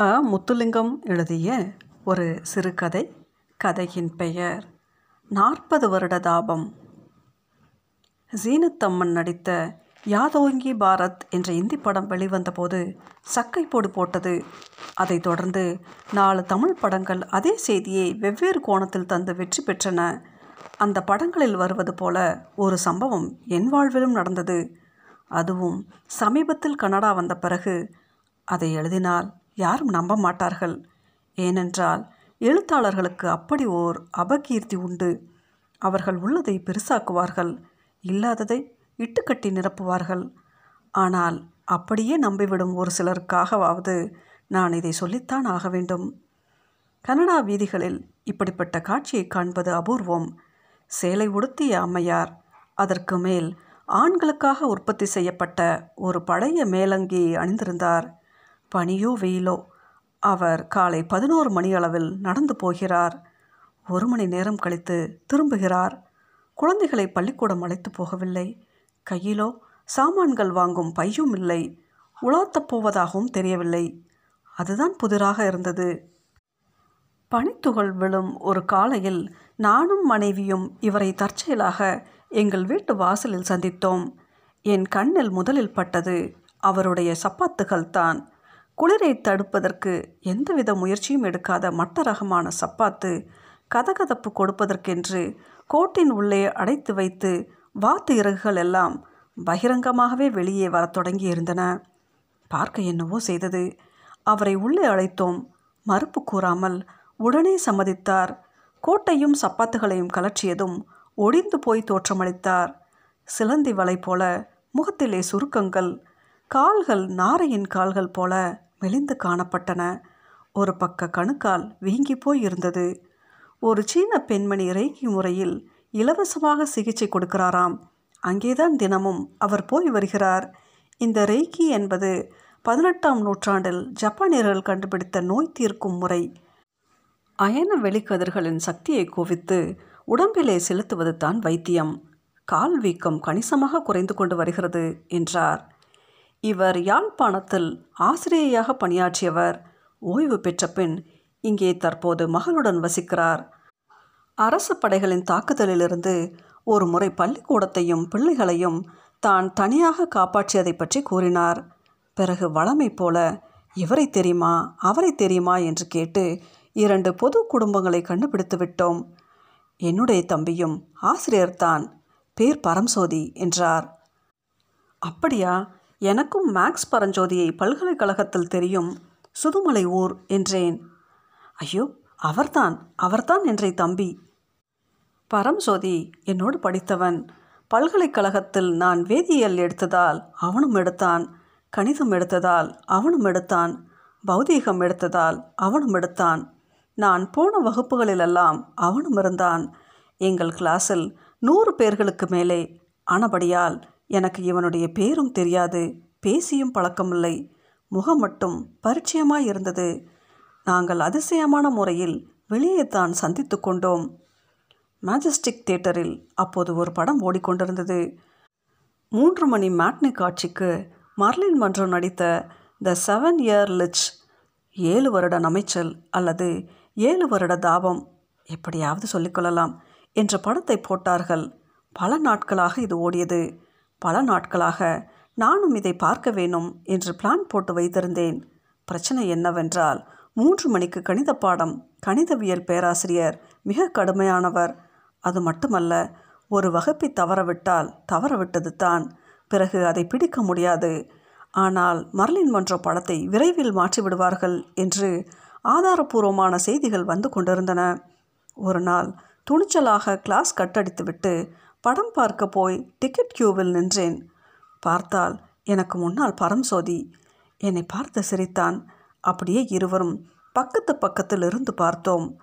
அ. முத்துலிங்கம் எழுதிய ஒரு சிறுகதை கதையின் பெயர் நாற்பது வருட தாபம். ஜீனத்தம்மன் நடித்த யாதோங்கி பாரத் என்ற இந்தி படம் வெளிவந்தபோது சக்கை போடு போட்டது. அதைத் தொடர்ந்து நாலு தமிழ் படங்கள் அதே செய்தியை வெவ்வேறு கோணத்தில் தந்து வெற்றி பெற்றன. அந்த படங்களில் வருவது போல ஒரு சம்பவம் என் வாழ்விலும் நடந்தது. அதுவும் சமீபத்தில் கனடா வந்த பிறகு. அதை எழுதினால் யாரும் நம்ப மாட்டார்கள் ஏனென்றால் எழுத்தாளர்களுக்கு அப்படி ஓர் அபகீர்த்தி உண்டு. அவர்கள் உள்ளதை பெருசாக்குவார்கள் இல்லாததை இட்டுக்கட்டி நிரப்புவார்கள். ஆனால் அப்படியே நம்பிவிடும் ஒரு சிலருக்காகவாவது நான் இதை சொல்லித்தான் ஆக வேண்டும். கனடா வீதிகளில் இப்படிப்பட்ட காட்சியை காண்பது அபூர்வம். சேலை உடுத்திய அம்மையார் அதற்கு மேல் ஆண்களுக்காக உற்பத்தி செய்யப்பட்ட ஒரு பழைய மேலங்கி அணிந்திருந்தார். பனியோ வெயிலோ. அவர் காலை பதினோரு மணியளவில் நடந்து போகிறார். ஒரு மணி நேரம் கழித்து திரும்புகிறார். குழந்தைகளை பள்ளிக்கூடம் அழைத்து போகவில்லை. கையிலோ சாமான்கள் வாங்கும் பையும் இல்லை. உலாத்தப் போவதாகவும் தெரியவில்லை. அதுதான் புதிராக இருந்தது. பனித்துகள் விழும் ஒரு காலையில் நானும் மனைவியும் இவரை தற்செயலாக எங்கள் வீட்டு வாசலில் சந்தித்தோம். என் கண்ணில் முதலில் பட்டது அவருடைய சப்பாத்துகள் தான். குளிரை தடுப்பதற்கு எந்தவித முயற்சியும் எடுக்காத மட்ட ரகமான சப்பாத்து கதகதப்பு கொடுப்பதற்கென்று கோட்டின் உள்ளே அடைத்து வைத்து வாத்து இறகுகள் எல்லாம் பகிரங்கமாகவே வெளியே வரத் தொடங்கி இருந்தன பார்க்க என்னவோ செய்தது. அவரை உள்ளே அழைத்தோம். மறுப்பு கூறாமல் உடனே சம்மதித்தார். கோட்டையும் சப்பாத்துகளையும் கலற்றியதும் ஒடிந்து போய் தோற்றமளித்தார். சிலந்தி வலை போல முகத்திலே சுருக்கங்கள் கால்கள் நாரையின் கால்கள் போல மெலிந்து காணப்பட்டன. ஒரு பக்க கணுக்கால் வீங்கி போய் இருந்தது ஒரு சீன பெண்மணி ரேக்கி முறையில் இலவசமாக சிகிச்சை கொடுக்கிறாராம். அங்கேதான் தினமும் அவர் போய் வருகிறார். இந்த ரெய்கி என்பது பதினெட்டாம் நூற்றாண்டில் ஜப்பானியர்கள் கண்டுபிடித்த நோய் தீர்க்கும் முறை. அயன வெளிக்கதிர்களின் சக்தியை குவித்து உடம்பிலே செலுத்துவது தான் வைத்தியம். கால் வீக்கம் கணிசமாக குறைந்து கொண்டு வருகிறது என்றார். இவர் யாழ்ப்பாணத்தில் ஆசிரியையாக பணியாற்றியவர். ஓய்வு பெற்ற பின் இங்கே தற்போது மகளுடன் வசிக்கிறார். அரசு படைகளின் தாக்குதலிலிருந்து ஒரு முறை பள்ளிக்கூடத்தையும் பிள்ளைகளையும் தான் தனியாக காப்பாற்றியதை பற்றி கூறினார். பிறகு வளமை போல இவரை தெரியுமா? அவரை தெரியுமா? என்று கேட்டு இரண்டு பொது குடும்பங்களை கண்டுபிடித்து விட்டோம். என்னுடைய தம்பியும் ஆசிரியர்தான் பேர் பரம்சோதி என்றார். அப்படியா? எனக்கும் மேக்ஸ் பரஞ்சோதியை பல்கலைக்கழகத்தில் தெரியும். சுதுமலை ஊர் என்றேன். ஐயோ அவர்தான் அவர்தான் என்றே தம்பி. பரம்சோதி என்னோடு படித்தவன். பல்கலைக்கழகத்தில் நான் வேதியியல் எடுத்ததால் அவனும் எடுத்தான். கணிதம் எடுத்ததால் அவனும் எடுத்தான். பௌதீகம் எடுத்ததால் அவனும் எடுத்தான். நான் போன வகுப்புகளிலெல்லாம் அவனும் இருந்தான். எங்கள் கிளாஸில் நூறு பேர்களுக்கு மேலே. ஆனபடியால் எனக்கு இவனுடைய பேரும் தெரியாது பேசியும் பழக்கமில்லை. முகம் மட்டும் பரிச்சயமாய் இருந்தது. நாங்கள் அதிசயமான முறையில் வெளியே தான் சந்தித்து கொண்டோம். மேஜஸ்டிக் தியேட்டரில் அப்போது ஒரு படம் ஓடிக்கொண்டிருந்தது. மூன்று மணி மேட்னி காட்சிக்கு மர்லின் மன்றம் நடித்த த செவன் இயர் லிச் ஏழு வருட நமைச்சல் அல்லது ஏழு வருட தாபம் எப்படியாவது சொல்லிக்கொள்ளலாம் என்ற படத்தை போட்டார்கள். பல நாட்களாக இது ஓடியது. பல நாட்களாக நானும் இதை பார்க்க வேணும் என்று பிளான் போட்டு வைத்திருந்தேன். பிரச்சனை என்னவென்றால் மூன்று மணிக்கு கணித பாடம் கணிதவியல் பேராசிரியர் மிக கடுமையானவர். அது மட்டுமல்ல ஒரு வகுப்பை தவறவிட்டால் தவறவிட்டது தான். பிறகு அதை பிடிக்க முடியாது. ஆனால் மர்லின் மன்ற படத்தை விரைவில் மாற்றிவிடுவார்கள் என்று ஆதாரபூர்வமான செய்திகள் வந்து கொண்டிருந்தன. ஒரு நாள் துணிச்சலாக கிளாஸ் கட்டடித்துவிட்டு படம் பார்க்க போய் டிக்கெட் கியூவில் நின்றேன். பார்த்தால் எனக்கு முன்னால் பரம்சோதி. என்னை பார்த்து சிரித்தான். அப்படியே இருவரும் பக்கத்து பக்கத்தில் இருந்து பார்த்தோம்.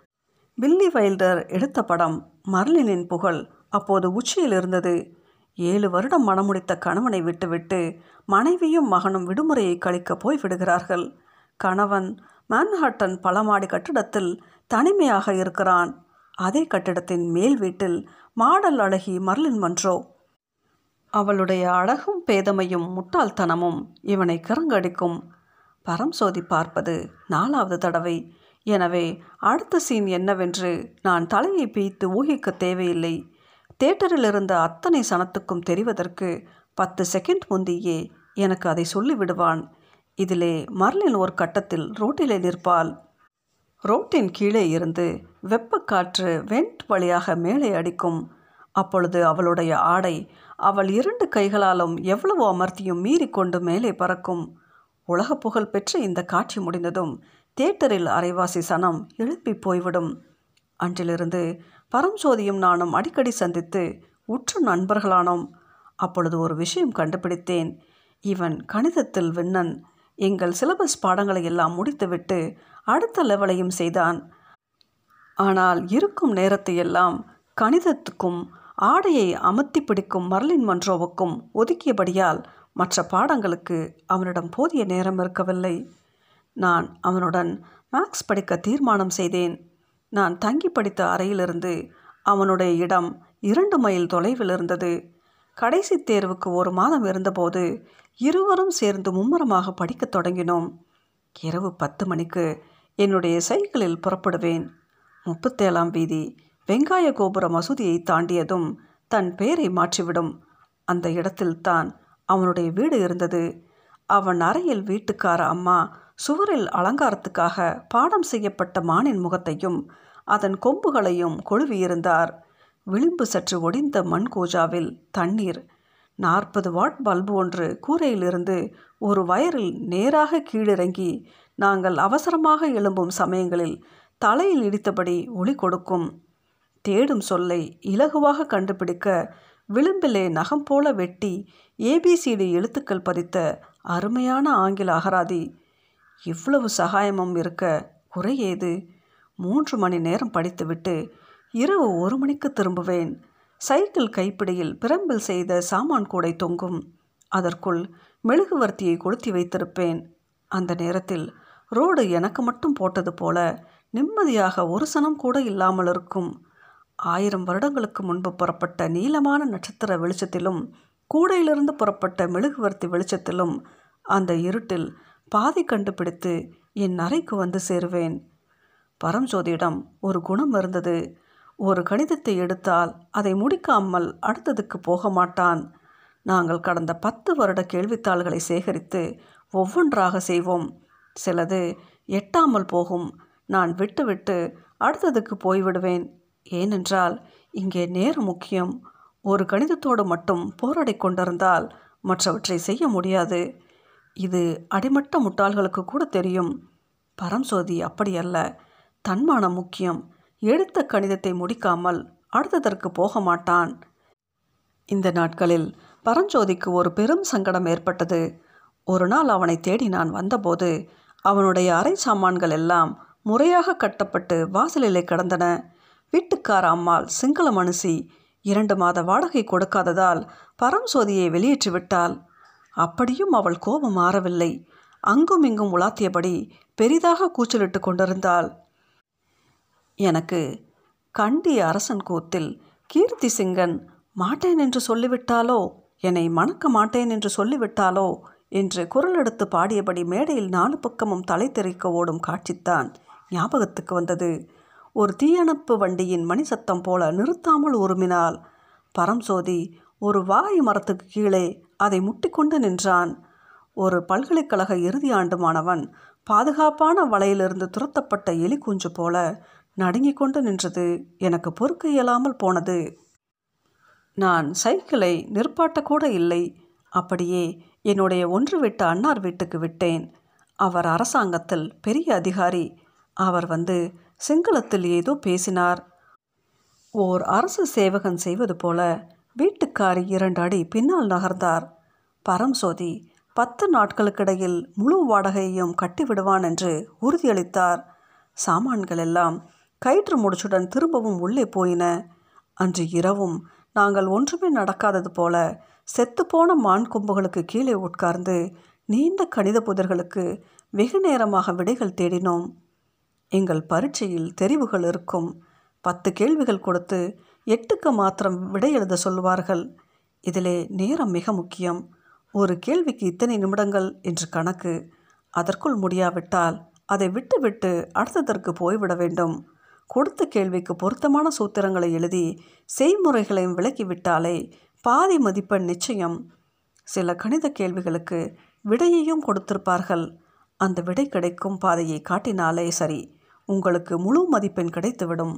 பில்லி வைல்டர் எடுத்த படம் மர்லினின் புகழ் அப்போது உச்சியில் இருந்தது. ஏழு வருடம் மணமுடித்த கணவனை விட்டுவிட்டு மனைவியும் மகனும் விடுமுறையை கழிக்க போய் விடுகிறார்கள். கணவன் மேன்ஹாட்டன் பலமாடி கட்டிடத்தில் தனிமையாக இருக்கிறான். அதே கட்டிடத்தின் மேல் வீட்டில் மாடல் அழகி மர்லின் மன்றோ. அவளுடைய அழகும் பேதமையும் முட்டாள்தனமும் இவனை கிறங்கடிக்கும். பரம் சோதி பார்ப்பது நாலாவது தடவை. எனவே அடுத்த சீன் என்னவென்று நான் தலையை பீய்த்து ஊகிக்க தேவையில்லை. தேட்டரில் இருந்த அத்தனை சனத்துக்கும் தெரிவதற்கு பத்து செகண்ட் முந்தியே எனக்கு அதை சொல்லிவிடுவான். இதிலே மர்லின் ஒரு கட்டத்தில் ரோட்டிலே நிற்பாள். ரோட்டின் கீழே இருந்து வெப்பக்காற்று வெண்ட் வழியாக மேலே அடிக்கும். அப்பொழுது அவளுடைய ஆடை அவள் இரண்டு கைகளாலும் எவ்வளவு அமர்த்தியும் மீறிக்கொண்டு மேலே பறக்கும். உலக புகழ் பெற்ற இந்த காட்சி முடிந்ததும் தியேட்டரில் அரைவாசி சனம் எழுப்பி போய்விடும். அன்றிலிருந்து பரம்சோதியும் நானும் அடிக்கடி சந்தித்து உற்று நண்பர்களானோம். அப்பொழுது ஒரு விஷயம் கண்டுபிடித்தேன். இவன் கணிதத்தில் விண்ணன். எங்கள் சிலபஸ் பாடங்களை எல்லாம் முடித்துவிட்டு அடுத்த லெவலையும் செய்தான். ஆனால் இருக்கும் நேரத்தை எல்லாம் கணிதத்துக்கும் ஆடையை அமர்த்தி பிடிக்கும் மர்லின் மன்றோவுக்கும் ஒதுக்கியபடியால் மற்ற பாடங்களுக்கு அவனிடம் போதிய நேரம் இருக்கவில்லை. நான் அவனுடன் மேக்ஸ் படிக்க தீர்மானம் செய்தேன். நான் தங்கி படித்த அறையிலிருந்து அவனுடைய இடம் இரண்டு மைல் தொலைவில் இருந்தது. கடைசி தேர்வுக்கு ஒரு மாதம் இருந்தபோது இருவரும் சேர்ந்து மும்முரமாக படிக்கத் தொடங்கினோம். இரவு பத்து மணிக்கு என்னுடைய சைக்கிளில் புறப்படுவேன். முப்பத்தேழாம் வீதி வெங்காய கோபுர மசூதியை தாண்டியதும் தன் பெயரை மாற்றிவிடும். அந்த இடத்தில்தான் அவனுடைய வீடு இருந்தது. அவன் அறையில் வீட்டுக்கார அம்மா சுவரில் அலங்காரத்துக்காக பாடம் செய்யப்பட்ட மானின் முகத்தையும் அதன் கொம்புகளையும் கொழுவியிருந்தார். விளிம்பு சற்று ஒடிந்த மண் கூஜாவில் தண்ணீர். நாற்பது வாட் பல்பு ஒன்று கூரையிலிருந்து ஒரு வயரில் நேராக கீழிறங்கி நாங்கள் அவசரமாக எழும்பும் சமயங்களில் தலையில் இடித்தபடி ஒளி கொடுக்கும் தேடும் சொல்லை இலகுவாக கண்டுபிடிக்க விளிம்பிலே நகம் போல வெட்டி ஏபிசிடி எழுத்துக்கள் பதித்த அருமையான ஆங்கில அகராதி. இவ்வளவு சகாயமும் இருக்க குறையேது மூன்று மணி நேரம் படித்துவிட்டு இரவு ஒரு மணிக்கு திரும்புவேன். சைக்கிள் கைப்பிடியில் பிரம்பில் செய்த சாமான் கூடை தொங்கும். அதற்குள் மெழுகுவர்த்தியை கொளுத்தி வைத்திருப்பேன். அந்த நேரத்தில் ரோடு எனக்கு மட்டும் போட்டது போல நிம்மதியாக ஒரு சனம் கூட இல்லாமல் இருக்கும். ஆயிரம் வருடங்களுக்கு முன்பு புறப்பட்ட நீளமான நட்சத்திர வெளிச்சத்திலும் கூடையிலிருந்து புறப்பட்ட மெழுகுவர்த்தி வெளிச்சத்திலும் அந்த இருட்டில் பாதி கண்டுபிடித்து என் அறைக்கு வந்து சேருவேன். பரம்ஜோதியிடம் ஒரு குணம் இருந்தது. ஒரு கணிதத்தை எடுத்தால் அதை முடிக்காமல் அடுத்ததுக்கு போக மாட்டான். நாங்கள் கடந்த பத்து வருட கேள்வித்தாள்களை சேகரித்து ஒவ்வொன்றாக செய்வோம். சிலது எட்டாமல் போகும். நான் விட்டுவிட்டு அடுத்ததுக்கு போய்விடுவேன். ஏனென்றால் இங்கே நேரம் முக்கியம். ஒரு கணிதத்தோடு மட்டும் போராடி கொண்டிருந்தால் மற்றவற்றை செய்ய முடியாது. இது அடிமட்ட முட்டாள்களுக்கு கூட தெரியும். பரம்சோதி அப்படியல்ல. தன்மானம் முக்கியம். எடுத்த கணிதத்தை முடிக்காமல் அடுத்ததற்கு போக மாட்டான் இந்த நாட்களில் பரஞ்சோதிக்கு ஒரு பெரும் சங்கடம் ஏற்பட்டது. ஒரு நாள் அவனை தேடி நான் வந்தபோது அவனுடைய அரை சாமான்கள் எல்லாம் முறையாக கட்டப்பட்டு வாசலிலே கிடந்தன. வீட்டுக்கார அம்மாள் சிங்கள மனுஷி இரண்டு மாத வாடகை கொடுக்காததால் பரம்சோதியை வெளியேற்றி விட்டாள். அப்படியும் அவள் கோபம் மாறவில்லை. அங்கும் இங்கும் உலாத்தியபடி பெரிதாக கூச்சலிட்டு கொண்டிருந்தாள். எனக்கு கண்டி அரசன் கூத்தில் கீர்த்தி சிங்கன் மாட்டேன் என்று சொல்லிவிட்டாலோ? என்னை மணக்க மாட்டேன் என்று சொல்லிவிட்டாலோ? என்று குரல் எடுத்து பாடியபடி மேடையில் நாலு பக்கமும் தலை தெறிக்க ஓடும் காட்சித்தான் ஞாபகத்துக்கு வந்தது. ஒரு தீயணைப்பு வண்டியின் மணி சத்தம் போல நிறுத்தாமல் உருமினால் பரம்சோதி ஒரு வாய் மரத்துக்கு கீழே அதை முட்டிக்கொண்டு நின்றான். ஒரு பல்கலைக்கழக இறுதி ஆண்டு மாணவன் பாதுகாப்பான வலையிலிருந்து துரத்தப்பட்ட எலி குஞ்சு போல நடுங்கிக் கொண்டு நின்றது. எனக்கு பொறுக்க இயலாமல் போனது. நான் சைக்கிளை நிற்பாட்டக்கூட இல்லை. அப்படியே என்னுடைய ஒன்று விட்ட அன்னார் வீட்டுக்கு விட்டேன். அவர் அரசாங்கத்தில் பெரிய அதிகாரி. அவர் வந்து சிங்களத்தில் ஏதோ பேசினார். ஓர் அரசு சேவகன் செய்வது போல வீட்டுக்காரி இரண்டு அடி பின்னால் நகர்ந்தார். பரம்சோதி பத்து நாட்களுக்கிடையில் முழு வாடகையையும் கட்டிவிடுவான் என்று உறுதியளித்தார். சாமான்கள் எல்லாம் கயிற்று முடிச்சுடன் திரும்பவும் உள்ளே போயின. அன்று இரவும் நாங்கள் ஒன்றுமே நடக்காதது போல செத்துப்போன மான் கொம்புகளுக்கு கீழே உட்கார்ந்து நீண்ட கணித புதர்களுக்கு வெகு நேரமாக விடைகள் தேடினோம். எங்கள் பரீட்சையில் தெரிவுகள் இருக்கும். பத்து கேள்விகள் கொடுத்து எட்டுக்கு மாத்திரம் விடை எழுத சொல்வார்கள் இதிலே நேரம் மிக முக்கியம். ஒரு கேள்விக்கு இத்தனை நிமிடங்கள் என்று கணக்கு. அதற்குள் முடியாவிட்டால் அதை விட்டுவிட்டு அடுத்ததற்கு போய்விட வேண்டும். கொடுத்த கேள்விக்கு பொருத்தமான சூத்திரங்களை எழுதி செய்முறைகளையும் விளக்கிவிட்டாலே பாதி மதிப்பெண் நிச்சயம். சில கணித கேள்விகளுக்கு விடையையும் கொடுத்திருப்பார்கள். அந்த விடை கிடைக்கும் பாதையை காட்டினாலே சரி உங்களுக்கு முழு மதிப்பெண் கிடைத்துவிடும்.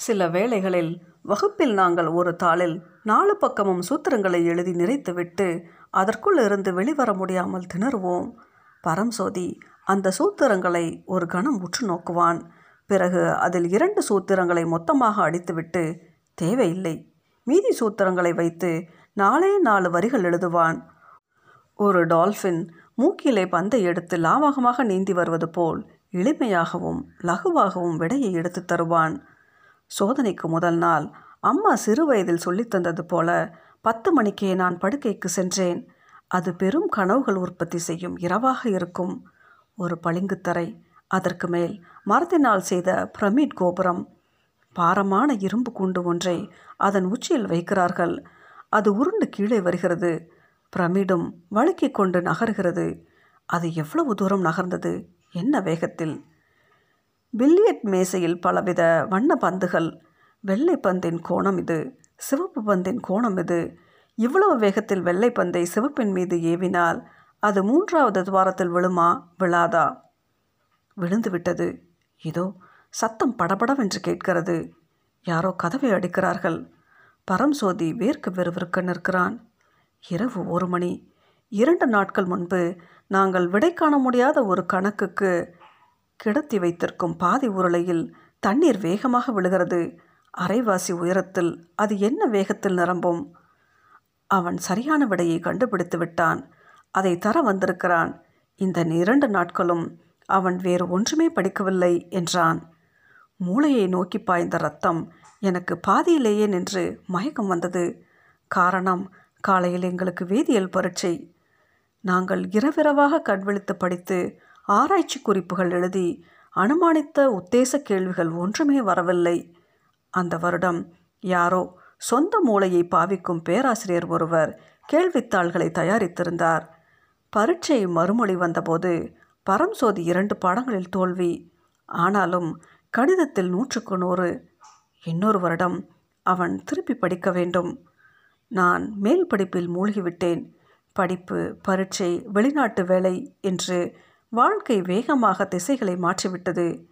சில வேளைகளில் வகுப்பில் நாங்கள் ஒரு தாளில் நாலு பக்கமும் சூத்திரங்களை எழுதி நிறைத்துவிட்டு அதற்குள் இருந்து வெளிவர முடியாமல் திணறுவோம். பரம்சோதி அந்த சூத்திரங்களை ஒரு கணம் உற்று நோக்குவான். பிறகு அதில் இரண்டு சூத்திரங்களை மொத்தமாக அடித்துவிட்டு தேவையில்லை. மீதி சூத்திரங்களை வைத்து நாலே நாலு வரிகள் எழுதுவான். ஒரு டால்ஃபின் மூக்கிலே பந்தை எடுத்து லாவகமாக நீந்தி வருவது போல் எளிமையாகவும் லகுவாகவும் விடையை எடுத்து தருவான். சோதனைக்கு முதல் நாள் அம்மா சிறு வயதில் தந்தது போல பத்து மணிக்கே நான் படுக்கைக்கு சென்றேன். அது பெரும் கனவுகள் உற்பத்தி செய்யும் இரவாக இருக்கும். ஒரு பளிங்குத்தரை அதற்கு மேல் மரத்தினால் செய்த பிரமிட் கோபுரம் பாரமான இரும்பு கூண்டு ஒன்றை அதன் உச்சியில் வைக்கிறார்கள். அது உருண்டு கீழே வருகிறது. பிரமிடும் வழுக்கிக் கொண்டு நகர்கிறது. அது எவ்வளவு தூரம் நகர்ந்தது? என்ன வேகத்தில்? பில்லியட் மேசையில் பலவித வண்ண பந்துகள். வெள்ளை பந்தின் கோணம் இது. சிவப்பு பந்தின் கோணம் இது. இவ்வளவு வேகத்தில் வெள்ளை பந்தை சிவப்பின் மீது ஏவினால் அது மூன்றாவது துவாரத்தில் விழுமா? விழாதா? விழுந்து விட்டது இதோ சத்தம் படபடவென்று கேட்கிறது. யாரோ கதவை அடிக்கிறார்கள். பரம்சோதி வேர்க்க வெறுவிற்க நிற்கிறான். இரவு ஒரு மணி. இரண்டு நாட்கள் முன்பு நாங்கள் விடை காண முடியாத ஒரு கணக்குக்கு கிடத்தி வைத்திருக்கும் பாதி உருளையில் தண்ணீர் வேகமாக விழுகிறது. அரைவாசி உயரத்தில் அது என்ன வேகத்தில் நிரம்பும்? அவன் சரியான விடையை கண்டுபிடித்து விட்டான் அதை தர வந்திருக்கிறான். இந்த இரண்டு நாட்களும் அவன் வேறு ஒன்றுமே படிக்கவில்லை என்றான். மூளையை நோக்கி பாய்ந்த ரத்தம் எனக்கு பாதியிலேயே நின்று மயக்கம் வந்தது. காரணம் காலையில் எங்களுக்கு வேதியியல் பரீட்சை. நாங்கள் இரவிரவாக கண்விழித்து படித்து ஆராய்ச்சி குறிப்புகள் எழுதி அனுமானித்த உத்தேச கேள்விகள் ஒன்றுமே வரவில்லை. அந்த வருடம் யாரோ சொந்த மூளையை பாவிக்கும் பேராசிரியர் ஒருவர் கேள்வித்தாள்களை தயாரித்திருந்தார். பரீட்சை மறுமொழி வந்தபோது பரம்சோதி இரண்டு பாடங்களில் தோல்வி. ஆனாலும் கணிதத்தில் நூற்றுக்கு நூறு. இன்னொரு வருடம் அவன் திருப்பி படிக்க வேண்டும். நான் மேல் படிப்பில் மூழ்கிவிட்டேன். படிப்பு பரீட்சை வெளிநாட்டு வேலை என்று வாழ்க்கை வேகமாக திசைகளை மாற்றிவிட்டது.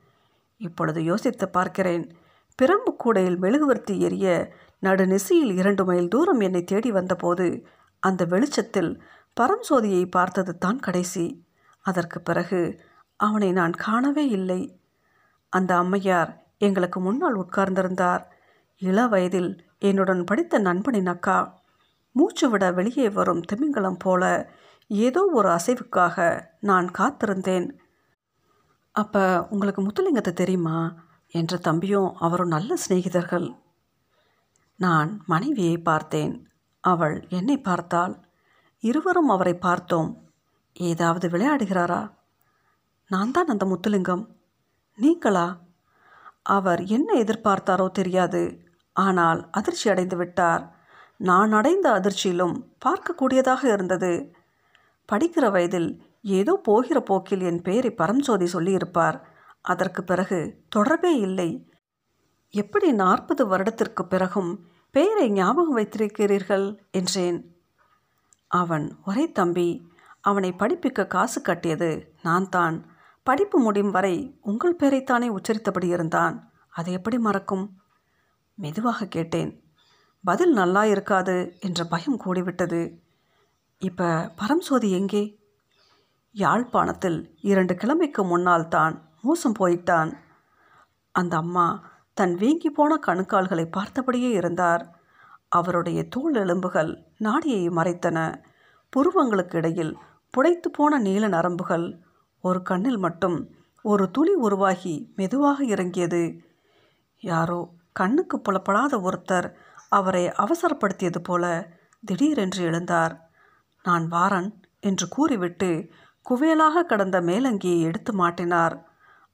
இப்பொழுது யோசித்து பார்க்கிறேன். பிரம்பு கூடையில் மெழுகுவர்த்தி எரிய நடுநிசையில் இரண்டு மைல் தூரம் என்னை தேடி வந்தபோது அந்த வெளிச்சத்தில் பரம்சோதியை பார்த்தது தான் கடைசி. அதற்கு பிறகு அவனை நான் காணவே இல்லை. அந்த அம்மையார் எங்களுக்கு முன்னால் உட்கார்ந்திருந்தார். இள வயதில் என்னுடன் படித்த நண்பனின் அக்கா. மூச்சு விட வெளியே வரும் திமிங்கலம் போல ஏதோ ஒரு அசைவுக்காக நான் காத்திருந்தேன். அப்போ உங்களுக்கு முத்துலிங்கத்தை தெரியுமா? என்ற தம்பியும் அவரும் நல்ல சிநேகிதர்கள். நான் மனைவியை பார்த்தேன். அவள் என்னை பார்த்தாள். இருவரும் அவரை பார்த்தோம். ஏதாவது விளையாடுகிறாரா? நான் தான் அந்த முத்துலிங்கம். நீங்களா? அவர் என்ன எதிர்பார்த்தாரோ தெரியாது. ஆனால் அதிர்ச்சி அடைந்து விட்டார். நான் அடைந்த அதிர்ச்சியிலும் பார்க்கக்கூடியதாக இருந்தது. படிக்கிற வயதில் ஏதோ போகிற போக்கில் என் பெயரை பரம்சோதி சொல்லியிருப்பார். அதற்கு பிறகு தொடர்பே இல்லை. எப்படி நாற்பது வருடத்திற்கு பிறகும் பெயரை ஞாபகம் வைத்திருக்கிறீர்கள்? என்றேன். அவன் ஒரே தம்பி அவனை படிப்பிக்க காசு கட்டியது நான் தான் படிப்பு முடியும் வரை உங்கள் பெயரைத்தானே உச்சரித்தபடி இருந்தான். அதை எப்படி மறக்கும்? மெதுவாக கேட்டேன். பதில் நல்லா இருக்காது என்ற பயம் கூடிவிட்டது. இப்போ பரம்சோதி எங்கே? யாழ்ப்பாணத்தில் இரண்டு கிழமைக்கு முன்னால் தான் மோசம் போயிட்டான் அந்த அம்மா தன் வீங்கி போன கணுக்கால்களை பார்த்தபடியே இருந்தார். அவருடைய தோல் எலும்புகள் நாடியை மறைத்தன. புருவங்களுக்கு இடையில் புடைத்து போன நீல நரம்புகள் ஒரு கண்ணில் மட்டும் ஒரு துளி உருவாகி மெதுவாக இறங்கியது. யாரோ கண்ணுக்கு புலப்படாத ஒருத்தர் அவரை அவசரப்படுத்தியது போல திடீரென்று எழுந்தார். நான் வாரன் என்று கூறிவிட்டு குவேலாக கடந்த மேலங்கியை எடுத்து மாட்டினார்.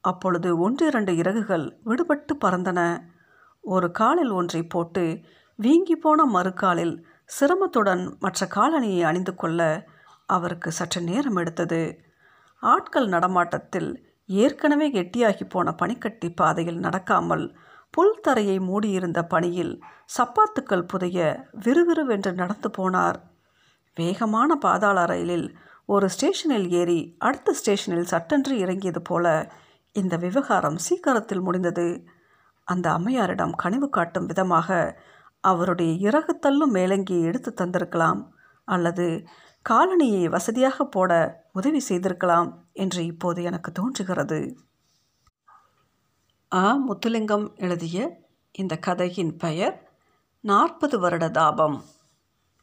அப்பொழுது ஒன்றிரண்டு இறகுகள் விடுபட்டு பறந்தன. ஒரு காலில் ஒன்றை போட்டு வீங்கி போன மறுகாலில் சிரமத்துடன் மற்ற காலணியை அணிந்து கொள்ள அவருக்கு சற்று நேரம் எடுத்தது. ஆட்கள் நடமாட்டத்தில் ஏற்கனவே கெட்டியாகி போன பனிக்கட்டி பாதையில் நடக்காமல் புல் தரையை மூடியிருந்த பணியில் சப்பாத்துக்கள் புதைய விறுவிறுவென்று நடந்து போனார். வேகமான பாதாள ரயிலில் ஒரு ஸ்டேஷனில் ஏறி அடுத்த ஸ்டேஷனில் சட்டென்று இறங்கியது போல இந்த விவகாரம் சீக்கிரத்தில் முடிந்தது. அந்த அம்மையாரிடம் கனிவு காட்டும் விதமாக அவருடைய இறகு தள்ளும் மேலங்கியை எடுத்து தந்திருக்கலாம் அல்லது காலனியை வசதியாக போட உதவி செய்திருக்கலாம் என்று இப்போது எனக்கு தோன்றுகிறது. ஆ. முத்துலிங்கம் எழுதிய இந்த கதையின் பெயர் நாற்பது வருட தாபம்.